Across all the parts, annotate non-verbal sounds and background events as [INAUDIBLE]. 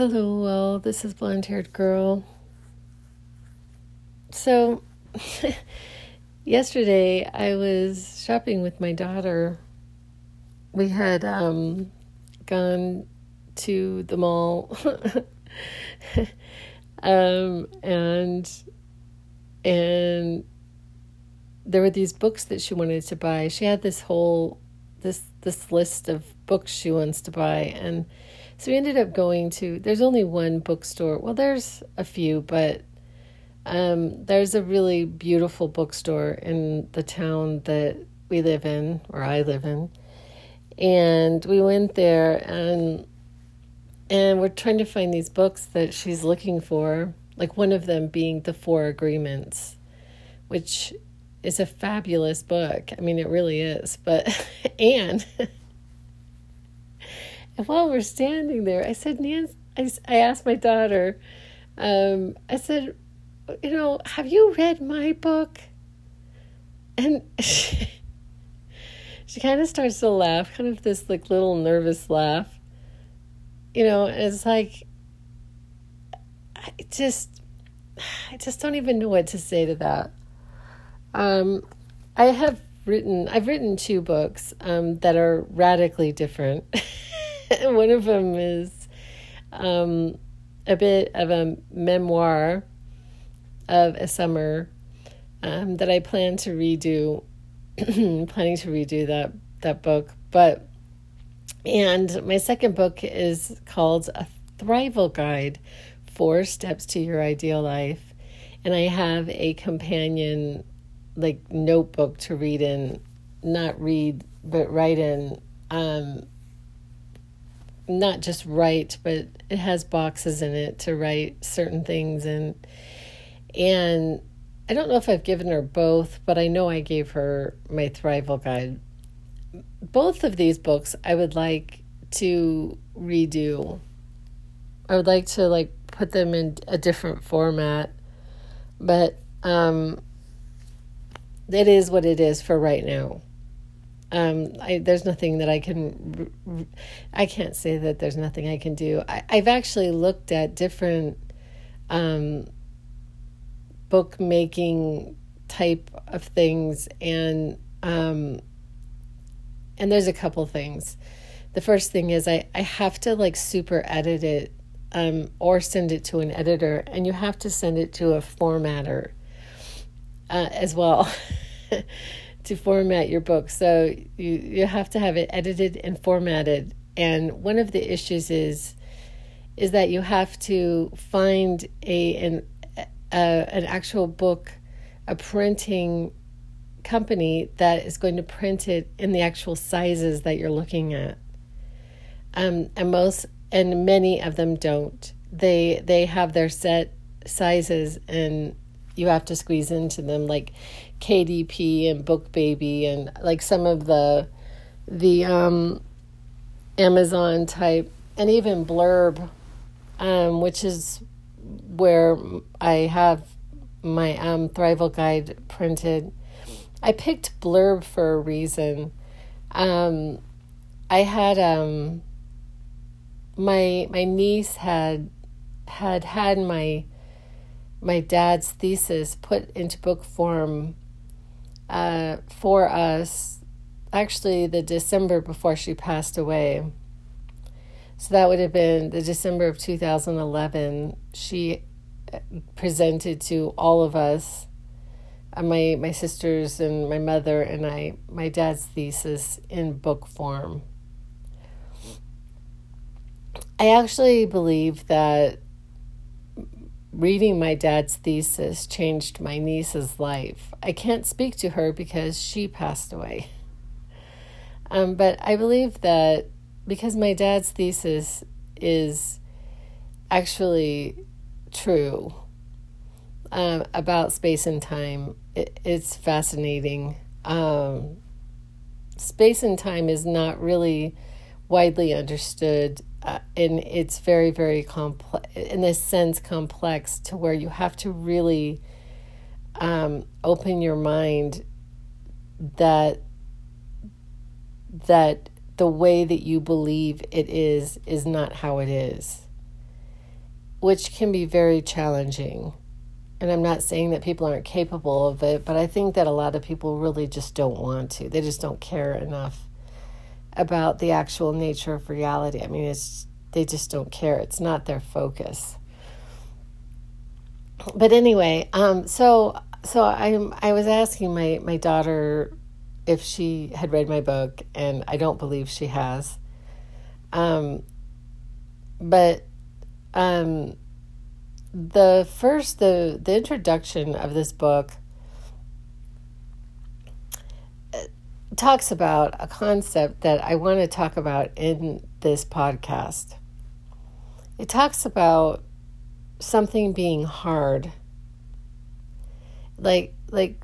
Hello, well, this is blonde haired girl. So, [LAUGHS] yesterday I was shopping with my daughter. We had um, gone to the mall, [LAUGHS] um, and and there were these books that she wanted to buy. She had this whole this this list of books she wants to buy, and so we ended up going to, there's only one bookstore. Well, there's a few, but um, there's a really beautiful bookstore in the town that we live in, or I live in. And we went there and and we're trying to find these books that she's looking for, like one of them being The Four Agreements, which is a fabulous book. I mean, it really is. But, [LAUGHS] and while we're standing there, I said, Nancy, I, I asked my daughter, um, I said, you know, have you read my book? And [LAUGHS] she, she kind of starts to laugh, kind of this like little nervous laugh. You know, it's like, I just, I just don't even know what to say to that. Um, I have written, I've written two books um, that are radically different. [LAUGHS] [LAUGHS] one of them is um, a bit of a memoir of a summer um, that I plan to redo. [CLEARS THROAT] planning to redo that that book, but and my second book is called A Thrival Guide: Four Steps to Your Ideal Life, and I have a companion like notebook to read in, not read but write in. Um, not just write, but it has boxes in it to write certain things and and I don't know if I've given her both, but I know I gave her my Thrival Guide. Both of these books I would like to redo. I would like to like put them in a different format, but um, it is what it is for right now. Um, I, there's nothing that I can, I can't say that there's nothing I can do. I, have actually looked at different um, bookmaking type of things, and um, and there's a couple things. The first thing is I, I have to like super edit it um, or send it to an editor, and you have to send it to a formatter uh, as well. [LAUGHS] to format your book. So you you have to have it edited and formatted. And one of the issues is is that you have to find a an a, an actual book, a printing company that is going to print it in the actual sizes that you're looking at. Um, and most and many of them don't. They they have their set sizes and you have to squeeze into them like KDP and BookBaby and like some of the the um, Amazon type and even Blurb, um, which is where I have my um, Thrival Guide printed. I picked Blurb for a reason. Um, I had um, my my niece had had had my my dad's thesis put into book form uh, for us actually the December before she passed away. So that would have been the December of 2011. She uh, presented to all of us, uh, my my sisters and my mother and I, my dad's thesis in book form. I actually believe that reading my dad's thesis changed my niece's life. I can't speak to her because she passed away. Um, but I believe that because my dad's thesis is actually true um, about space and time, it, it's fascinating. Um, space and time is not really widely understood uh, and it's very very complex in this sense complex to where you have to really um, open your mind that that the way that you believe it is is not how it is which can be very challenging. And I'm not saying that people aren't capable of it, but I think that a lot of people really just don't want to. They just don't care enough about the actual nature of reality. I mean, it's they just don't care. It's not their focus. But anyway, um, so so I I was asking my my daughter if she had read my book, and I don't believe she has. Um, but um, the first the the introduction of this book talks about a concept that I want to talk about in this podcast. It talks about something being hard. Like like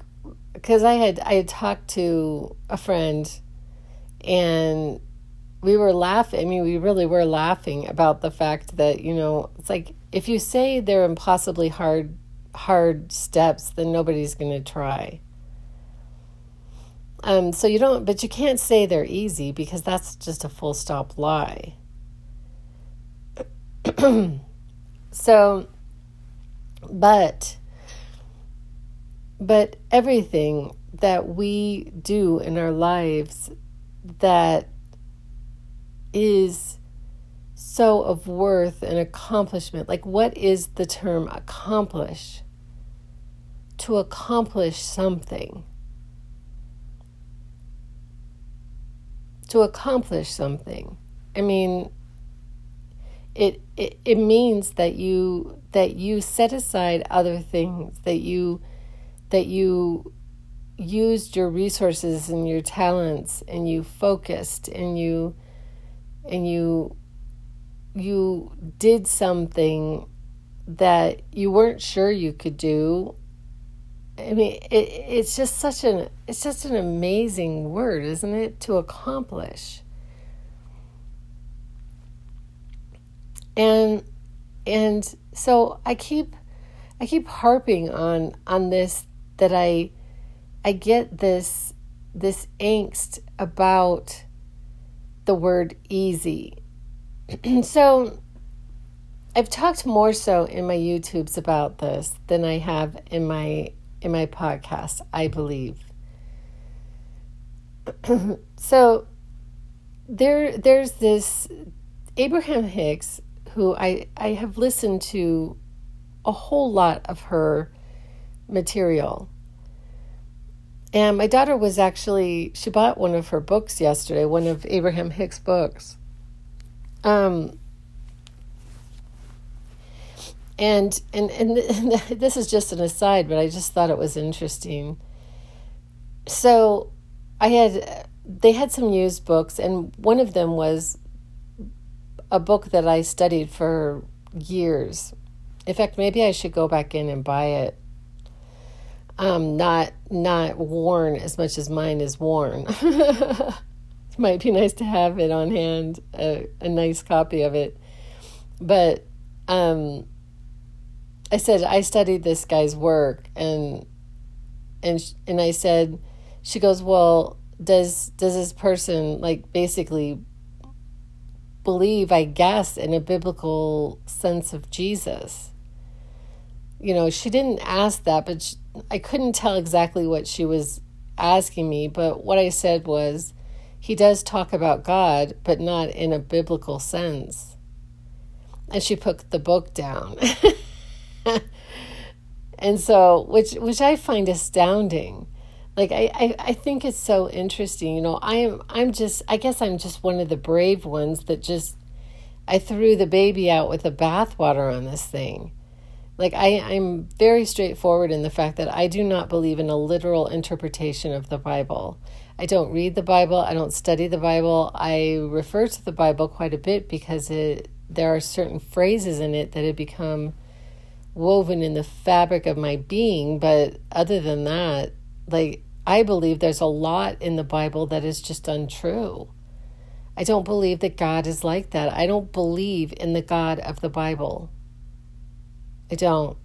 because I had I had talked to a friend and we were laughing. I mean, we really were laughing about the fact that, you know, it's like if you say they're impossibly hard hard steps, then nobody's going to try. Um, so you don't, but you can't say they're easy because that's just a full stop lie. [CLEARS THROAT] so, but, but everything that we do in our lives that is so of worth and accomplishment. Like, what is the term accomplish? To accomplish something. To accomplish something. I mean, it, it it means that you that you set aside other things that you that you used your resources and your talents and you focused and you and you you did something that you weren't sure you could do i mean it, it's just such an it's just an amazing word isn't it to accomplish and and so i keep i keep harping on on this that i i get this this angst about the word easy. [CLEARS THROAT] so I've talked more so in my YouTubes about this than I have in my in my podcast, I believe. [CLEARS THROAT] so there there's this Abraham Hicks who I I have listened to a whole lot of her material and my daughter was actually, she bought one of her books yesterday, one of Abraham Hicks' books. Um, and, and, and, [LAUGHS] this is just an aside, but I just thought it was interesting. So I had, they had some used books, and one of them was a book that I studied for years. In fact, maybe I should go back in and buy it um, not not worn as much as mine is worn. [LAUGHS] it might be nice to have it on hand, a, a nice copy of it. But um, I said I studied this guy's work, and and and I said, she goes, well, does does this person like basically believe, I guess, in a biblical sense of Jesus? You know, she didn't ask that, but. She, I couldn't tell exactly what she was asking me, but what I said was, he does talk about God, but not in a biblical sense. And she put the book down. [LAUGHS] [LAUGHS] and so, which which I find astounding. Like I, I, I think it's so interesting. You know, I am I'm just I guess I'm just one of the brave ones that just I threw the baby out with the bathwater on this thing. Like, I, I'm very straightforward in the fact that I do not believe in a literal interpretation of the Bible. I don't read the Bible, I don't study the Bible. I refer to the Bible quite a bit because it, there are certain phrases in it that have become woven in the fabric of my being. But other than that, like, I believe there's a lot in the Bible that is just untrue. I don't believe that God is like that. I don't believe in the God of the Bible. I don't.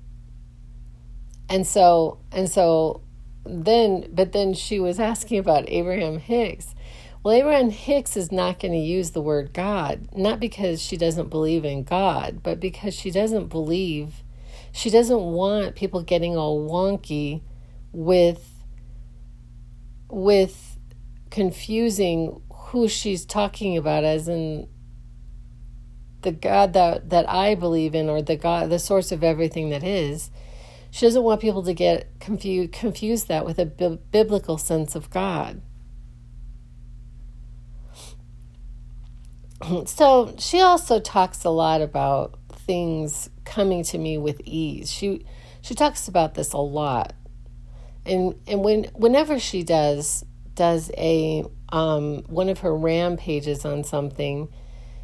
And so, and so then, but then she was asking about Abraham Hicks. Well, Abraham Hicks is not going to use the word God, not because she doesn't believe in God, but because she doesn't believe, she doesn't want people getting all wonky with with confusing who she's talking about as in the God that that I believe in or the God the source of everything that is. She doesn't want people to get confused confuse that with a bi- biblical sense of God. [CLEARS THROAT] so she also talks a lot about things coming to me with ease. She she talks about this a lot. And and when whenever she does does a um, one of her rampages on something,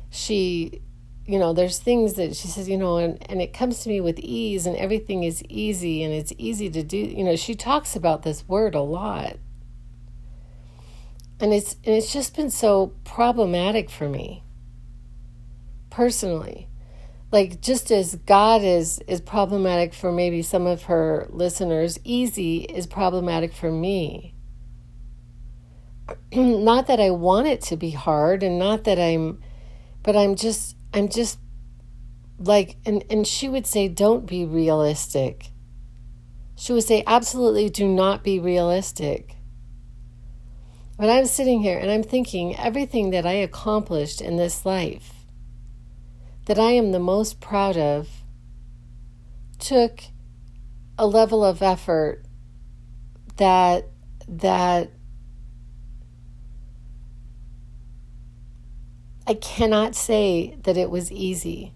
she you know, there's things that she says, you know, and, and it comes to me with ease and everything is easy and it's easy to do. You know, she talks about this word a lot. And it's and it's just been so problematic for me personally. Like just as God is is problematic for maybe some of her listeners, easy is problematic for me. [CLEARS THROAT] not that I want it to be hard and not that I'm but I'm just I'm just like and and she would say don't be realistic. She would say absolutely do not be realistic. But I'm sitting here and I'm thinking everything that I accomplished in this life that I am the most proud of took a level of effort that that I cannot say that it was easy.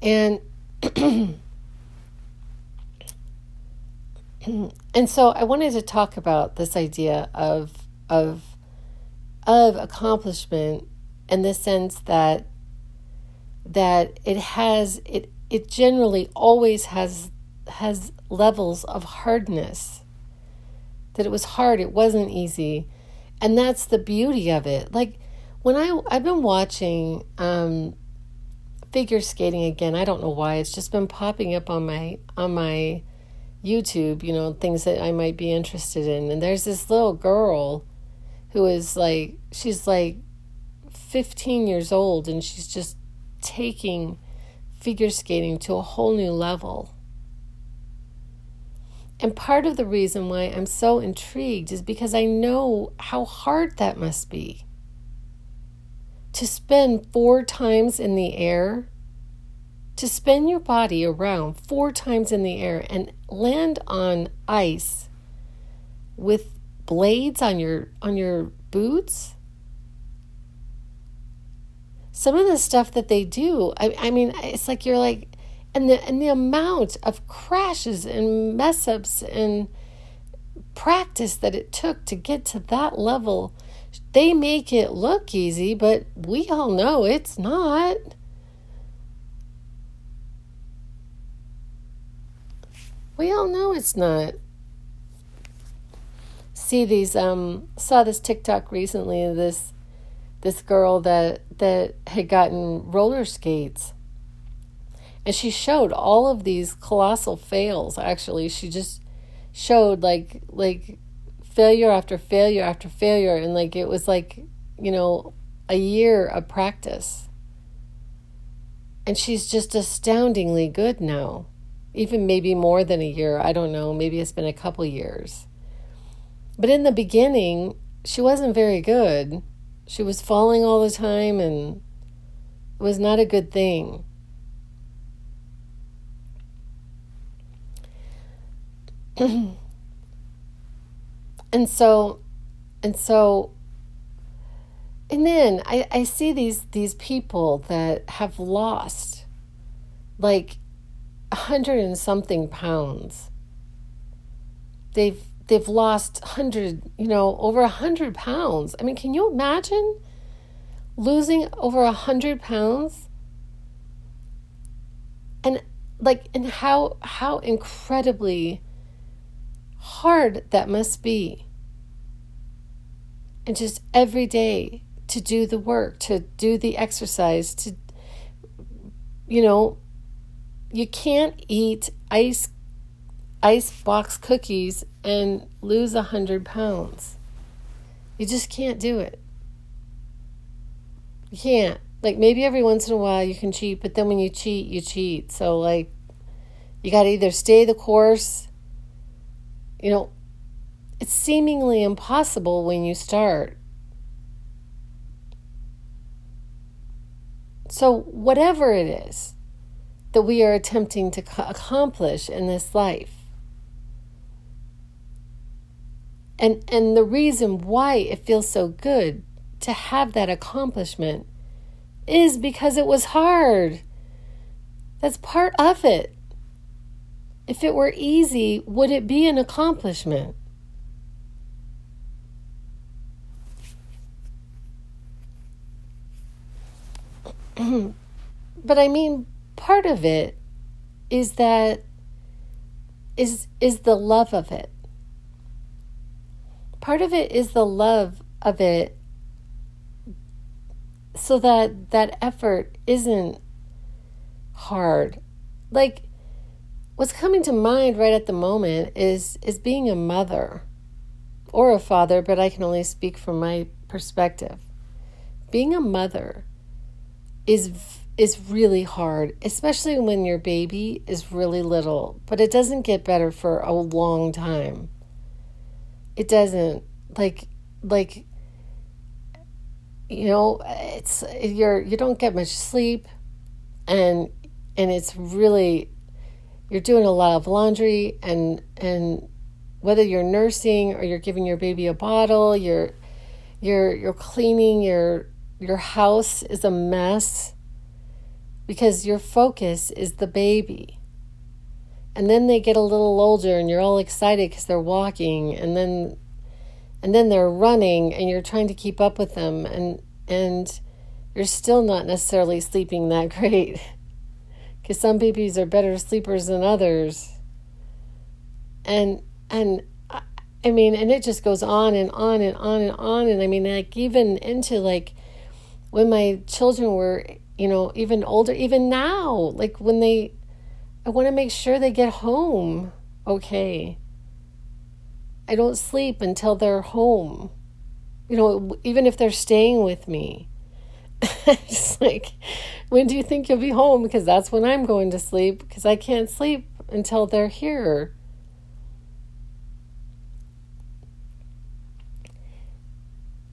And [CLEARS THROAT] and so I wanted to talk about this idea of of of accomplishment in the sense that that it has it it generally always has has levels of hardness. That it was hard it wasn't easy. And that's the beauty of it. Like when i i've been watching um figure skating again i don't know why it's just been popping up on my on my youtube you know things that i might be interested in. And there's this little girl who is like she's like 15 years old and she's just taking figure skating to a whole new level and part of the reason why I'm so intrigued is because I know how hard that must be. To spin four times in the air, to spin your body around four times in the air and land on ice with blades on your on your boots? Some of the stuff that they do I, I mean it's like you're like and the and the amount of crashes and mess ups and practice that it took to get to that level they make it look easy but we all know it's not. We all know it's not see these um saw this TikTok recently of this this girl that that had gotten roller skates. And she showed all of these colossal fails actually. She just showed like like failure after failure after failure. And like it was like you know a year of practice. And she's just astoundingly good now. Even maybe more than a year. I don't know. Maybe it's been a couple years but in the beginning she wasn't very good. She was falling all the time and it was not a good thing. [CLEARS THROAT] And so and so and then I, I see these these people that have lost like a hundred and something pounds. They've they've lost hundred you know over a hundred pounds i mean can you imagine losing over a hundred pounds and like and how how incredibly hard that must be. And just every day to do the work, to do the exercise, to, you know, you can't eat ice ice box cookies and lose a hundred pounds. You just can't do it. You can't. Like maybe every once in a while you can cheat, but then when you cheat, you cheat. So like you got to either stay the course. You know, it's seemingly impossible when you start. So whatever it is that we are attempting to accomplish in this life, And and the reason why it feels so good to have that accomplishment is because it was hard. That's part of it. If it were easy, would it be an accomplishment? [CLEARS THROAT] but I mean, part of it is that is is the love of it part of it is the love of it so that that effort isn't hard. Like what's coming to mind right at the moment is is being a mother or a father but i can only speak from my perspective. Being a mother is is really hard especially when your baby is really little but it doesn't get better for a long time it doesn't like like you know it's you're you don't get much sleep and and it's really you're doing a lot of laundry and and whether you're nursing or you're giving your baby a bottle you're you're you're cleaning your your house is a mess because your focus is the baby and then they get a little older and you're all excited because they're walking and then and then they're running and you're trying to keep up with them and and you're still not necessarily sleeping that [LAUGHS] great because some babies are better sleepers than others and and I mean, and it just goes on and on and on and on. And I mean, like, even into like when my children were, you know, even older, even now, like when they, I want to make sure they get home okay. I don't sleep until they're home. You know, even if they're staying with me. [LAUGHS] it's like, when do you think you'll be home? Because that's when I'm going to sleep, because I can't sleep until they're here.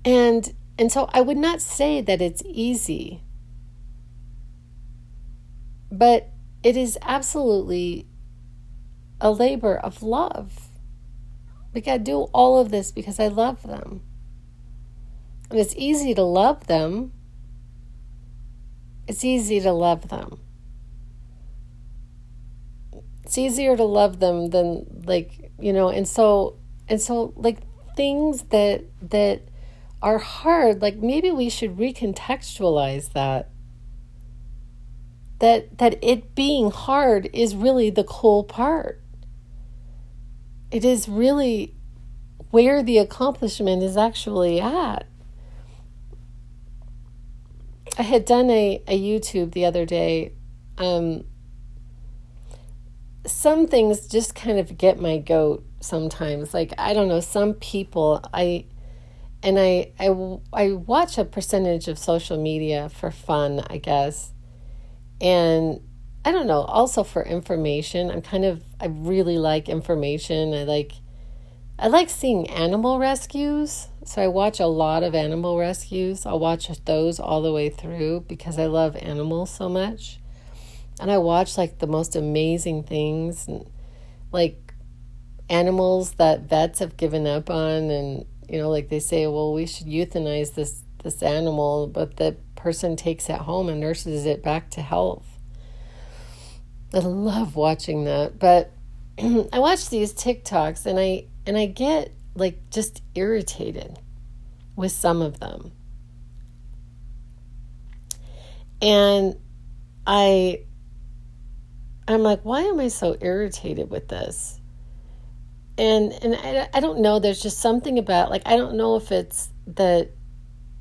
And and so I would not say that it's easy. But it is absolutely a labor of love. Like, I do all of this because I love them. And it's easy to love them. It's easy to love them. It's easier to love them than like, you know, and so and so like things that that are hard, like maybe we should recontextualize that. That that it being hard is really the cool part it is really where the accomplishment is actually at. I had done a, a YouTube the other day. Um, some things just kind of get my goat sometimes. Like, I don't know, some people, I, and I, I, I watch a percentage of social media for fun, I guess. And I don't know, also for information. I'm kind of I really like information. I like I like seeing animal rescues. So I watch a lot of animal rescues. I'll watch those all the way through because I love animals so much. And I watch like the most amazing things and like animals that vets have given up on and you know like they say well we should euthanize this this animal but the person takes it home and nurses it back to health I love watching that. But [CLEARS THROAT] I watch these TikToks and I and I get like just irritated with some of them. And I I'm like, why am I so irritated with this? And and I, I don't know, there's just something about like I don't know if it's that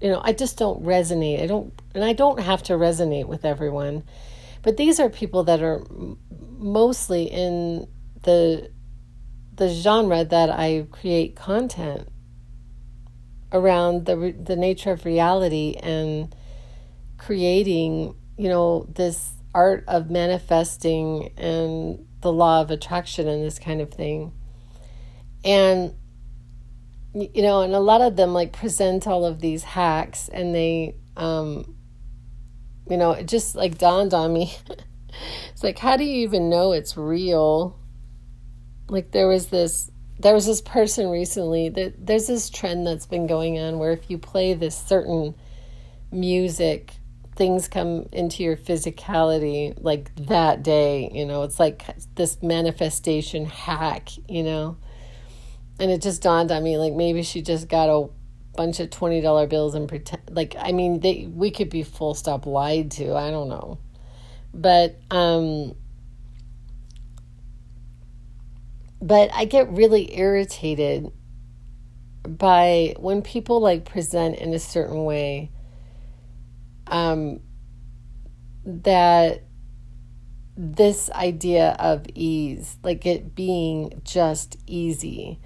you know, I just don't resonate. I don't and I don't have to resonate with everyone. But these are people that are mostly in the the genre that I create content around the the nature of reality and creating, you know, this art of manifesting and the law of attraction and this kind of thing. And you know, and a lot of them like present all of these hacks and they um you know, it just like dawned on me. [LAUGHS] it's like how do you even know it's real? Like there was this there was this person recently that there's this trend that's been going on where if you play this certain music things come into your physicality like that day you know it's like this manifestation hack you know and it just dawned on me like maybe she just got a bunch of $20 bills and pretend like i mean they we could be full stop lied to i don't know. But um but i get really irritated by when people like present in a certain way um that this idea of ease like it being just easy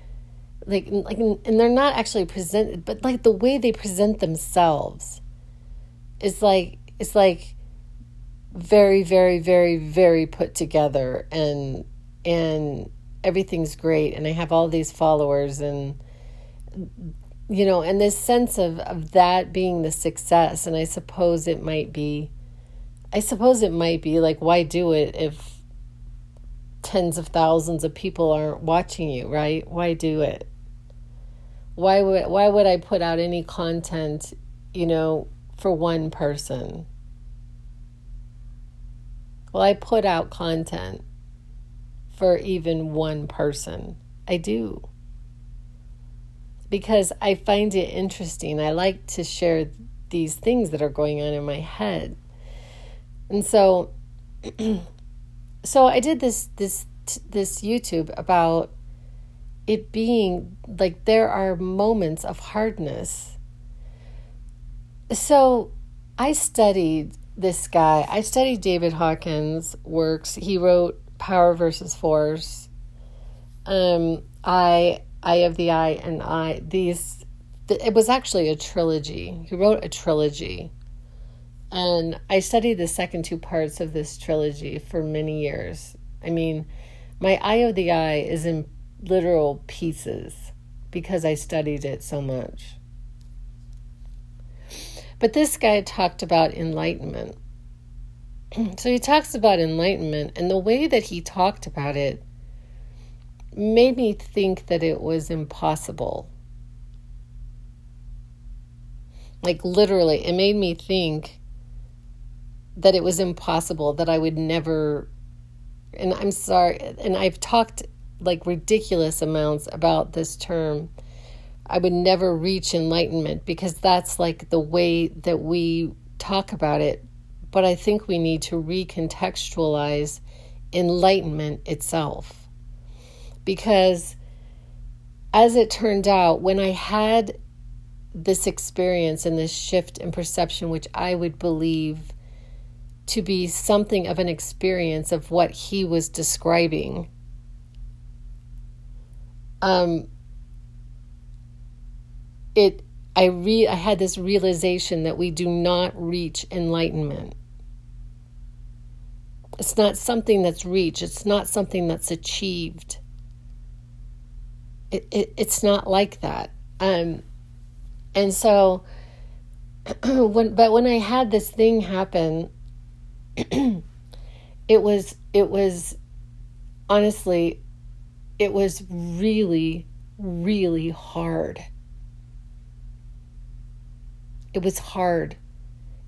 like like and they're not actually presented but like the way they present themselves is like it's like very very very very put together and and everything's great. And I have all these followers and you know and this sense of of that being the success. And I suppose it might be I suppose it might be like why do it if tens of thousands of people aren't watching you right? Why do it why would why would I put out any content, you know, for one person? Well, I put out content for even one person. I do. Because I find it interesting. I like to share these things that are going on in my head. And so [CLEARS THROAT] so I did this this this YouTube about it being like there are moments of hardness. So I studied this guy. I studied David Hawkins' works. He wrote Power versus Force. Um, I, Eye of the I, and I. These, it was actually a trilogy. He wrote a trilogy, and I studied the second two parts of this trilogy for many years. I mean, my Eye of the I is in literal pieces because I studied it so much. But this guy talked about enlightenment. [CLEARS THROAT] so he talks about enlightenment, and the way that he talked about it made me think that it was impossible. Like, literally, it made me think that it was impossible, that I would never. And I'm sorry, and I've talked like ridiculous amounts about this term. I would never reach enlightenment because that's like the way that we talk about it. But I think we need to recontextualize enlightenment itself. Because as it turned out, when I had this experience and this shift in perception, which I would believe to be something of an experience of what he was describing, um, it I re I had this realization that we do not reach enlightenment. It's not something that's reached. It's not something that's achieved. It, it it's not like that. Um, and so [CLEARS THROAT] when but when I had this thing happen, [CLEARS THROAT] it was it was honestly it was really, really hard. It was hard.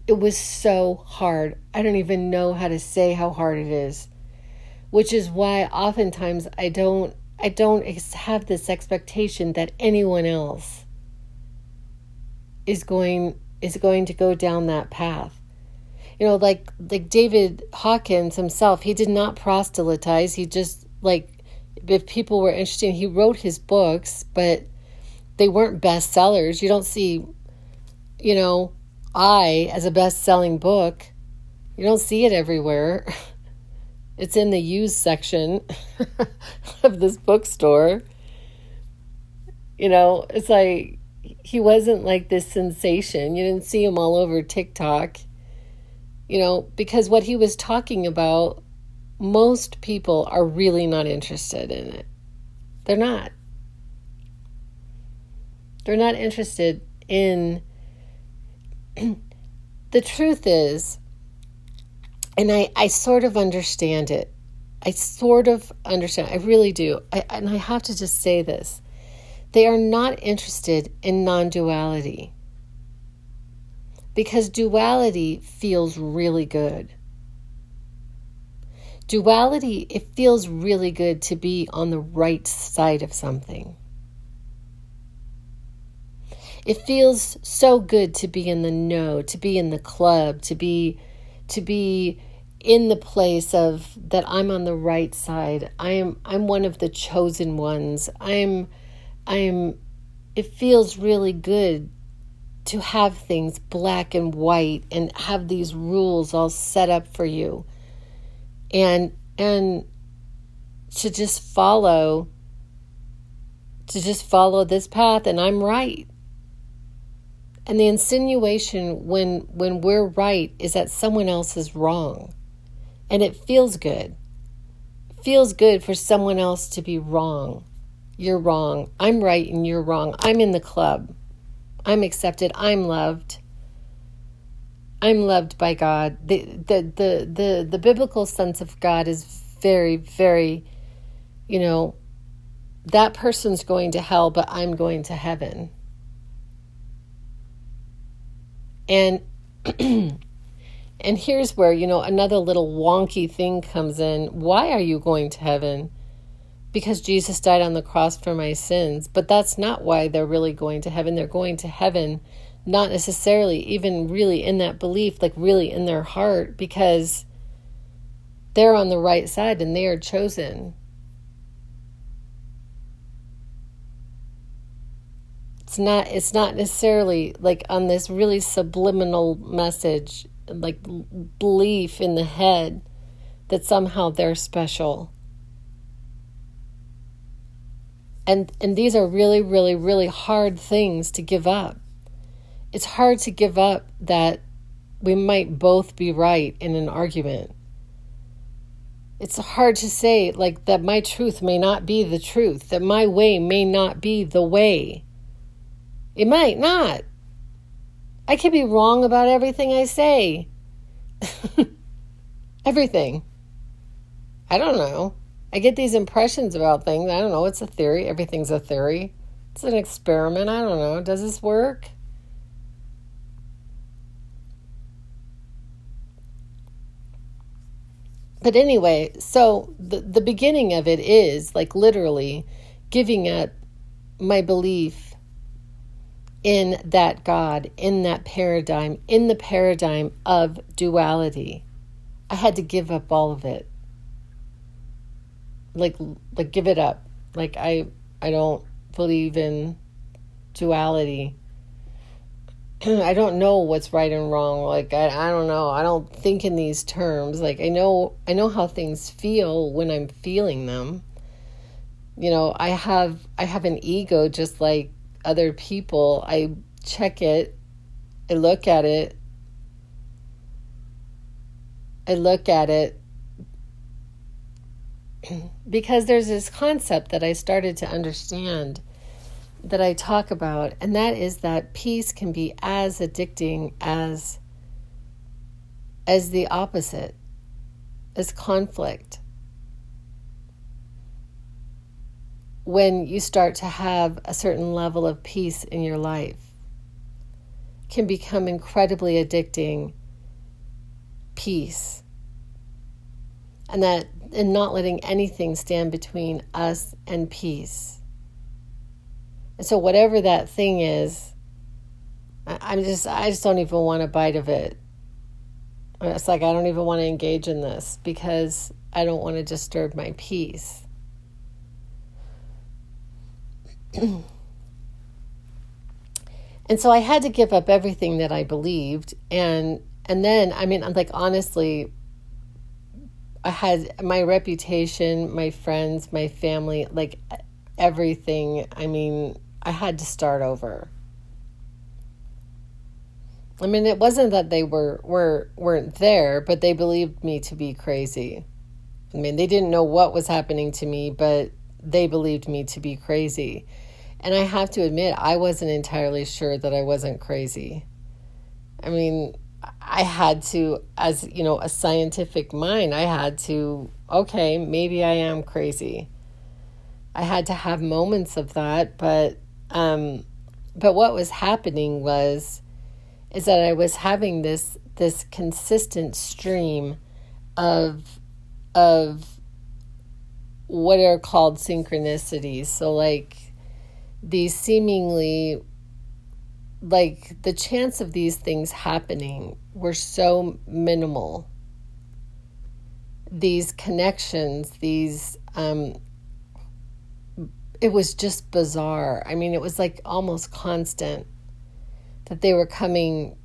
It was so hard. I don't even know how to say how hard it is. Which is why oftentimes I don't I don't have this expectation that anyone else is going is going to go down that path. You know, like like David Hawkins himself, he did not proselytize. He just like if people were interested, he wrote his books, but they weren't bestsellers. You don't see, you know, I as a best selling book. You don't see it everywhere. [LAUGHS] It's in the used section [LAUGHS] of this bookstore. You know, it's like he wasn't like this sensation. You didn't see him all over TikTok. You know, because what he was talking about, most people are really not interested in it. They're not. They're not interested in. [CLEARS THROAT] the truth is, and I, I sort of understand it. I sort of understand. I really do. I, and I have to just say this they are not interested in non duality because duality feels really good. Duality, it feels really good to be on the right side of something. It feels so good to be in the know, to be in the club, to be to be in the place of that I'm on the right side. I am I'm one of the chosen ones. I'm I'm it feels really good to have things black and white and have these rules all set up for you. And and to just follow to just follow this path and I'm right. And the insinuation when when we're right is that someone else is wrong. And it feels good. Feels good for someone else to be wrong you're wrong. I'm right and you're wrong. I'm in the club. I'm accepted. I'm loved. I'm loved by God. The, the, the, the, the biblical sense of God is very, very, you know, that person's going to hell, but I'm going to heaven. And [CLEARS THROAT] and here's where, you know, another little wonky thing comes in. Why are you going to heaven? because Jesus died on the cross for my sins. But that's not why they're really going to heaven. They're going to heaven, not necessarily even really in that belief, like really in their heart, because they're on the right side and they are chosen. It's not it's not necessarily like on this really subliminal message, like belief in the head that somehow they're special And and these are really really really hard things to give up. It's hard to give up that we might both be right in an argument. It's hard to say like that my truth may not be the truth, that my way may not be the way. It might not. I could be wrong about everything I say. [LAUGHS] everything. I don't know. I get these impressions about things. I don't know. It's a theory. Everything's a theory. It's an experiment. I don't know. Does this work? But anyway, so the, the beginning of it is like literally giving up my belief in that God, in that paradigm, in the paradigm of duality. I had to give up all of it like like give it up. Like I I don't believe in duality. [CLEARS THROAT] I don't know what's right and wrong. Like I, I don't know. I don't think in these terms. Like I know I know how things feel when I'm feeling them. You know, I have I have an ego just like other people. I check it. I look at it. I look at it [CLEARS THROAT] because there's this concept that I started to understand that I talk about, and that is that peace can be as addicting as as the opposite, as conflict. When you start to have a certain level of peace in your life, can become incredibly addicting peace. And that and not letting anything stand between us and peace. And so whatever that thing is, I, am just I just don't even want a bite of it. Uh, it's like I don't even want to engage in this because I don't want to disturb my peace. [CLEARS THROAT] and so I had to give up everything that I believed and and then I mean I'm like honestly I had my reputation, my friends, my family, like everything. I mean, I had to start over. I mean, it wasn't that they were were weren't there, but they believed me to be crazy. I mean, they didn't know what was happening to me, but they believed me to be crazy. And I have to admit, I wasn't entirely sure that I wasn't crazy. I mean, I had to, as you know, a scientific mind, I had to, okay, maybe I am crazy. I had to have moments of that, but um, but what was happening was is that I was having this this consistent stream of of what are called synchronicities. So like these seemingly like the chance of these things happening were so minimal. These connections, these um it was just bizarre. I mean, it was like almost constant that they were coming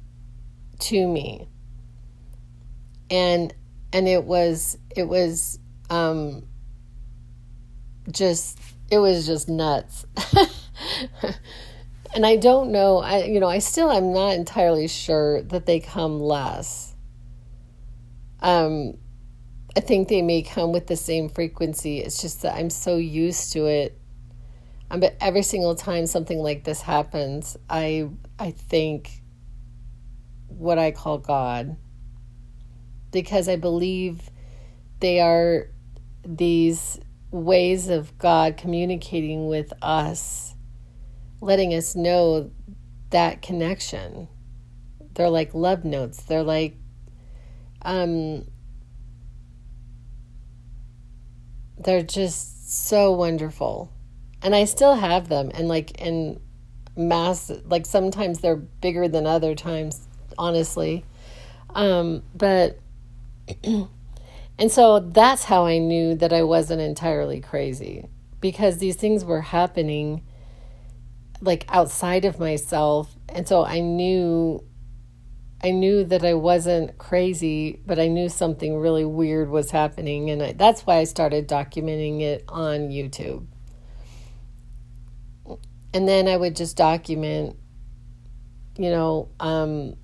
to me. And and it was it was um just it was just nuts. [LAUGHS] and I don't know, I you know, I still am not entirely sure that they come less. Um I think they may come with the same frequency. It's just that I'm so used to it. Um, but every single time something like this happens, I I think what I call God because I believe they are these ways of God communicating with us, letting us know that connection. They're like love notes. They're like, um, they're just so wonderful. And I still have them. And like in mass, like sometimes they're bigger than other times, honestly. Um, but [CLEARS THROAT] and so that's how I knew that I wasn't entirely crazy because these things were happening like outside of myself. And so I knew I knew that I wasn't crazy, but I knew something really weird was happening and I, that's why I started documenting it on YouTube. And then I would just document you know, um,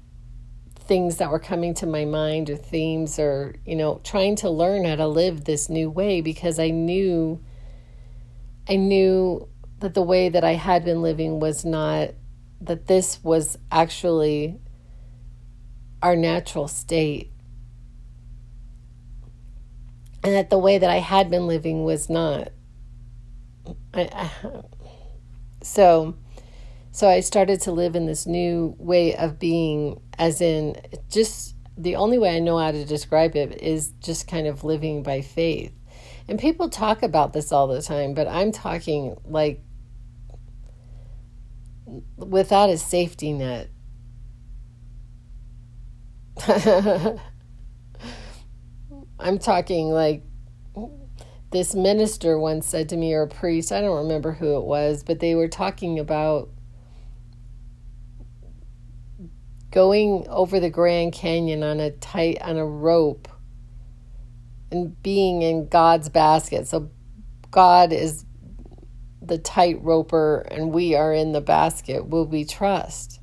things that were coming to my mind or themes or, you know, trying to learn how to live this new way because I knew I knew that the way that I had been living was not that this was actually our natural state. And that the way that I had been living was not. I, I, so so I started to live in this new way of being, as in just the only way I know how to describe it is just kind of living by faith. And people talk about this all the time, but I'm talking like without a safety net. [LAUGHS] I'm talking like this minister once said to me, or a priest, I don't remember who it was, but they were talking about going over the Grand Canyon on a tight on a rope and being in God's basket. So God is the tight roper and we are in the basket. Will we trust?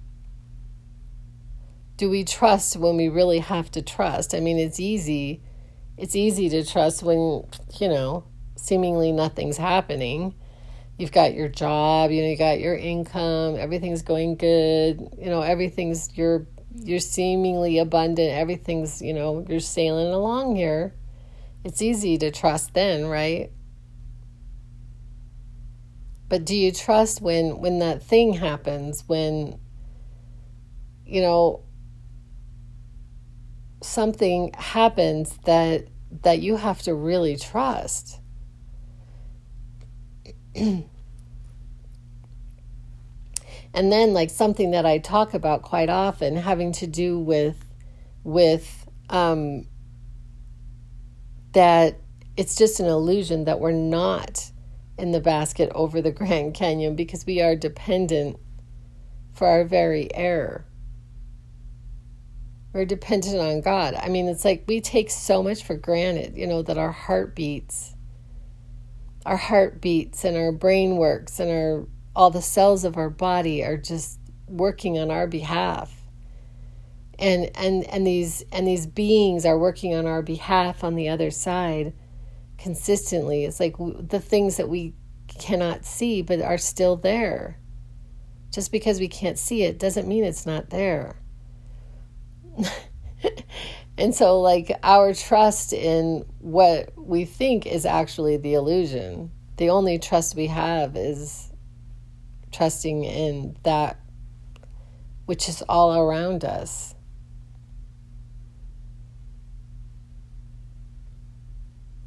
Do we trust when we really have to trust? I mean, it's easy. It's easy to trust when, you know, seemingly nothing's happening you've got your job, you know, you got your income, everything's going good, you know, everything's you're you're seemingly abundant, everything's, you know, you're sailing along here. It's easy to trust then, right? But do you trust when when that thing happens, when you know something happens that that you have to really trust? [CLEARS THROAT] and then like something that I talk about quite often having to do with with um that it's just an illusion that we're not in the basket over the [LAUGHS] Grand Canyon because we are dependent for our very air. We're dependent on God. I mean, it's like we take so much for granted, you know, that our heart beats, our heart beats, and our brain works, and our all the cells of our body are just working on our behalf. And and and these and these beings are working on our behalf on the other side consistently. It's like the things that we cannot see but are still there. Just because we can't see it doesn't mean it's not there. [LAUGHS] and so, like, our trust in what we think is actually the illusion, the only trust we have is trusting in that which is all around us.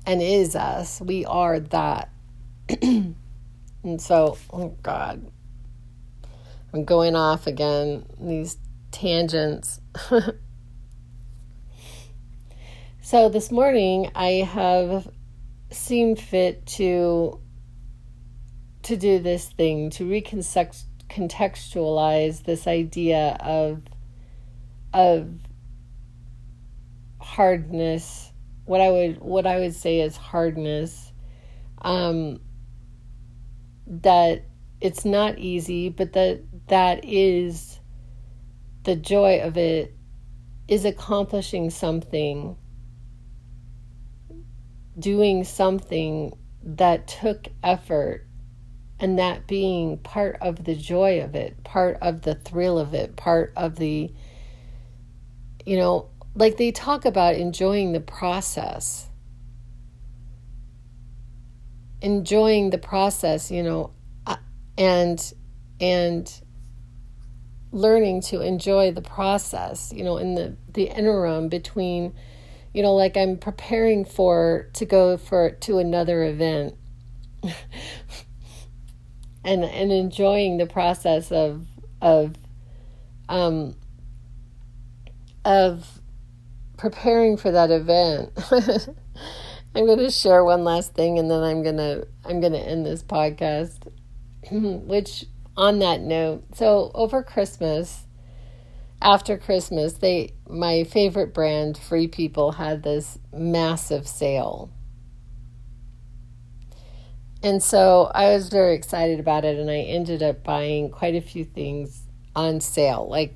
And is us. We are that. [CLEARS THROAT] and so, oh God, I'm going off again, these tangents. [LAUGHS] so this morning I have seen fit to to do this thing to recontextualize this idea of of hardness what i would what i would say is hardness um that it's not easy but that that is the joy of it is accomplishing something doing something that took effort and that being part of the joy of it, part of the thrill of it, part of the, you know, like they talk about enjoying the process. Enjoying the process, you know, uh, and, and, learning to enjoy the process you know in the the interim between you know like i'm preparing for to go for to another event [LAUGHS] and and enjoying the process of of um of preparing for that event. [LAUGHS] I'm going to share one last thing and then I'm going to I'm going to end this podcast [CLEARS THROAT] which on that note, so over Christmas after Christmas, they my favorite brand Free People had this massive sale and so I was very excited about it, and I ended up buying quite a few things on sale. Like,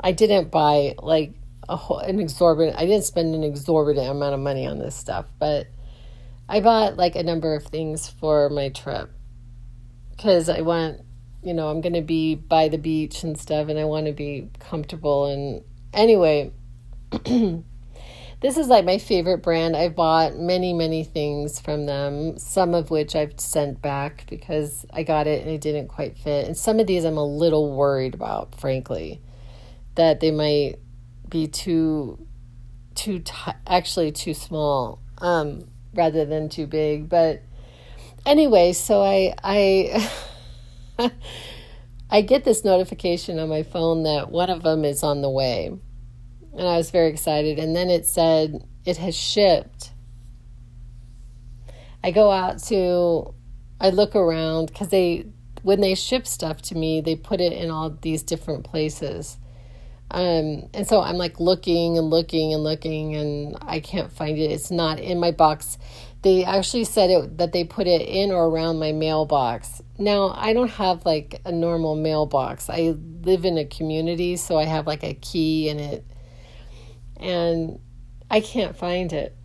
I didn't buy like a whole, an exorbitant. I didn't spend an exorbitant amount of money on this stuff, but I bought like a number of things for my trip because I want, you know, I'm going to be by the beach and stuff, and I want to be comfortable. And anyway. [CLEARS THROAT] This is like my favorite brand. I've bought many, many things from them, some of which I've sent back because I got it and it didn't quite fit. And some of these I'm a little worried about, frankly, that they might be too, too, t- actually too small um, rather than too big. But anyway, so I, I, [LAUGHS] [LAUGHS] I get this notification on my phone that one of them is on the way and I was very excited. And then it said it has shipped. I go out to, I look around because they, when they ship stuff to me, they put it in all these different places. Um, and so I'm like looking and looking and looking, and I can't find it. It's not in my box. They actually said it that they put it in or around my mailbox. Now I don't have like a normal mailbox. I live in a community, so I have like a key in it and I can't find it.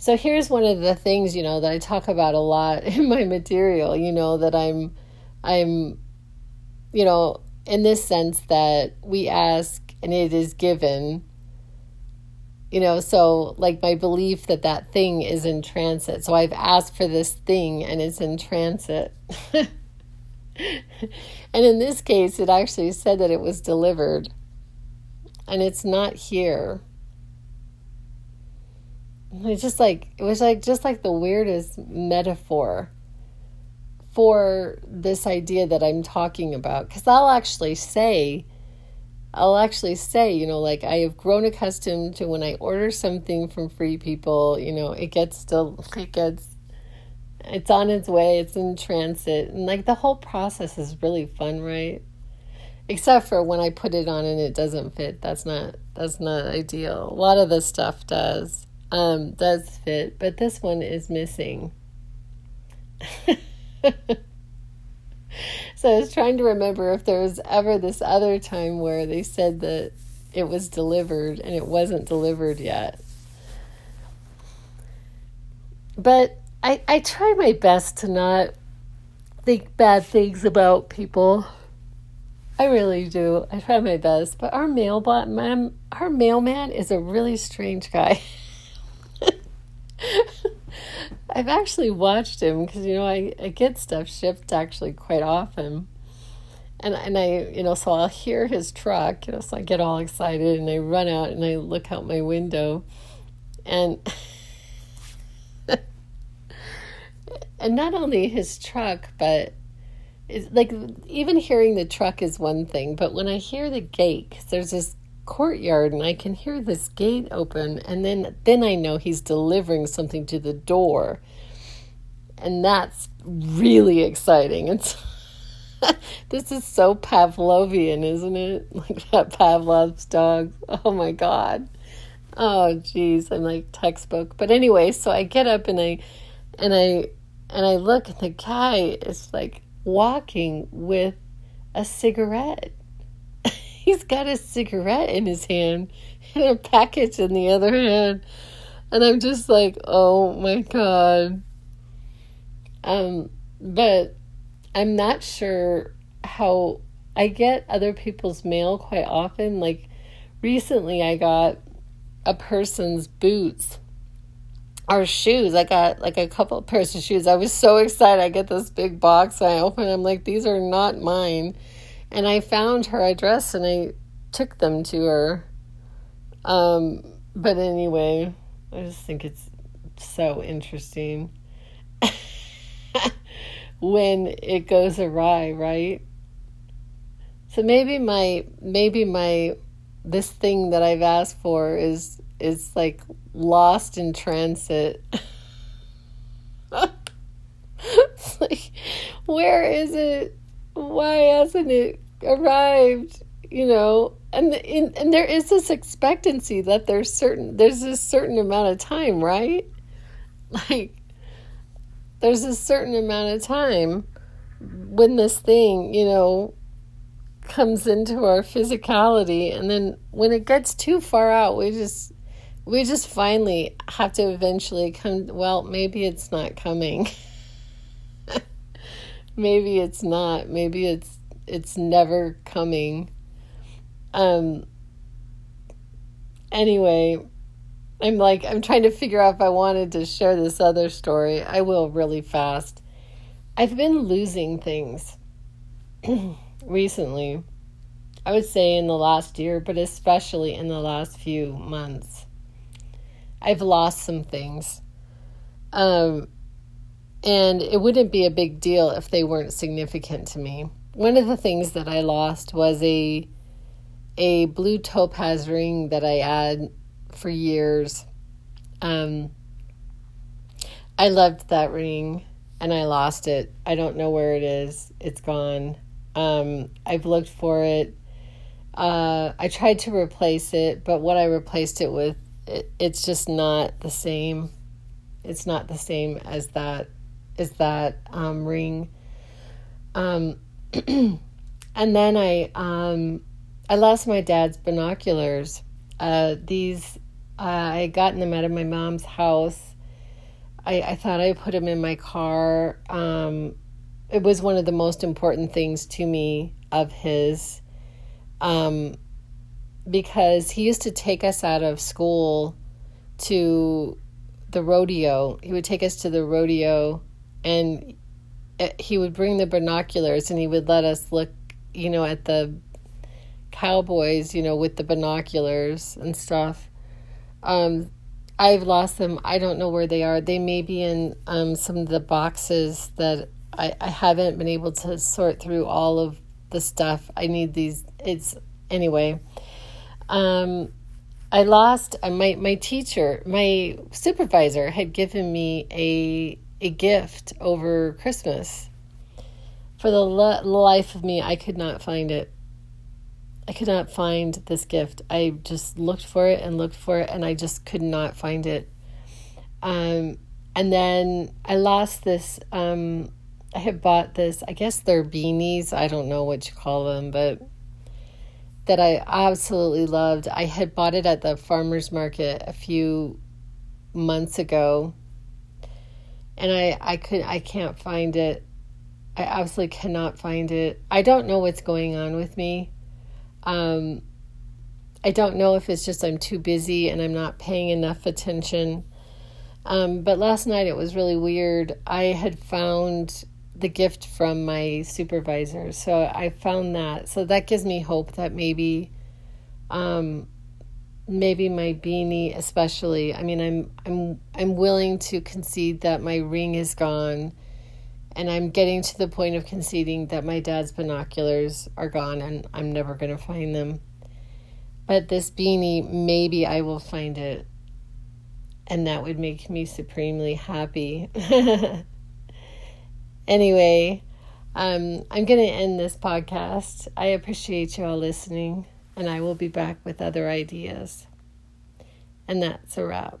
So here's one of the things, you know, that I talk about a lot [LAUGHS] in my material, you know, that I'm I'm you know, in this sense that we ask and it is given. You know, so like my belief that that thing is in transit. So I've asked for this thing and it's in transit. [LAUGHS] and in this case, it actually said that it was delivered and it's not here. It's just like it was like just like the weirdest metaphor for this idea that I'm talking about cuz I'll actually say I'll actually say, you know, like I have grown accustomed to when I order something from free people, you know, it gets still [LAUGHS] it gets it's on its way, it's in transit, and like the whole process is really fun, right? except for when I put it on and it doesn't fit. That's not that's not ideal. A lot of the stuff does um, does fit, but this one is missing. [LAUGHS] so I was trying to remember if there was ever this other time where they said that it was delivered and it wasn't delivered yet. But I, I try my best to not think bad things about people. I really do. I try my best. But our mailman, our mailman is a really strange guy. [LAUGHS] I've actually watched him because you know I, I get stuff shipped actually quite often, and and I you know so I'll hear his truck you know so I get all excited and I run out and I look out my window, and [LAUGHS] and not only his truck but it's like even hearing the truck is one thing but when I hear the gate cause there's this courtyard and I can hear this gate open and then then I know he's delivering something to the door. And that's really exciting. It's [LAUGHS] this is so Pavlovian, isn't it? [LAUGHS] Like that Pavlov's dog. Oh my god. Oh geez, I'm like textbook. But anyway, so I get up and I and I and I look and the guy is like walking with a cigarette he's got a cigarette in his hand and a package in the other hand. And I'm just like, oh my God. Um, but I'm not sure how I get other people's mail quite often. Like recently, I got a person's boots or shoes. I got like a couple pairs of shoes. I was so excited. I get this big box. I open. I'm like, these are not mine and I found her address and I took them to her. Um, but anyway, I just think it's so interesting [LAUGHS] when it goes awry, right? So maybe my maybe my this thing that I've asked for is is like lost in transit. [LAUGHS] like where is it? Why hasn't it arrived? You know, and in, and there is this expectancy that there's certain there's a certain amount of time, right? [LAUGHS] Like there's a certain amount of time when this thing, you know, comes into our physicality and then when it gets too far out, we just we just finally have to eventually come well, maybe it's not coming. [LAUGHS] maybe it's not. Maybe it's it's never coming. Um anyway i'm like i'm trying to figure out if i wanted to share this other story. I will really fast. I've been losing things [CLEARS THROAT] recently. I would say in the last year but especially in the last few months. I've lost some things. Um and it wouldn't be a big deal if they weren't significant to me. One of the things that I lost was a a blue topaz ring that I had for years. Um, I loved that ring and I lost it. I don't know where it is. It's gone. Um, I've looked for it. Uh, I tried to replace it, but what I replaced it with, it, it's just not the same. It's not the same as that is that um, ring. Um, [CLEARS THROAT] and then I um, I lost my dad's binoculars. Uh, these uh, I gotten them out of my mom's house. I, I thought I put them in my car. Um, it was one of the most important things to me of his, um, because he used to take us out of school to the rodeo. He would take us to the rodeo and he would bring the binoculars and he would let us look, you know, at the cowboys, you know, with the binoculars and stuff. Um, I've lost them. I don't know where they are. They may be in um, some of the boxes that I, I haven't been able to sort through all of the stuff. I need these. It's anyway. Um, I lost uh, my my teacher, my supervisor had given me a a gift over Christmas. For the life of me, I could not find it. I could not find this gift. I just looked for it and looked for it, and I just could not find it. Um, and then I lost this. Um, I had bought this. I guess they're beanies. I don't know what you call them, but that I absolutely loved. I had bought it at the farmers market a few months ago, and I I could I can't find it. I absolutely cannot find it. I don't know what's going on with me. Um, I don't know if it's just I'm too busy and I'm not paying enough attention. Um, but last night it was really weird. I had found the gift from my supervisor, so I found that. So that gives me hope that maybe, um, maybe my beanie, especially. I mean, I'm I'm I'm willing to concede that my ring is gone and I'm getting to the point of conceding that my dad's binoculars are gone and I'm never going to find them. But this beanie, maybe I will find it. And that would make me supremely happy. [LAUGHS] anyway, um, I'm going to end this podcast. I appreciate you all listening, and I will be back with other ideas. And that's a wrap.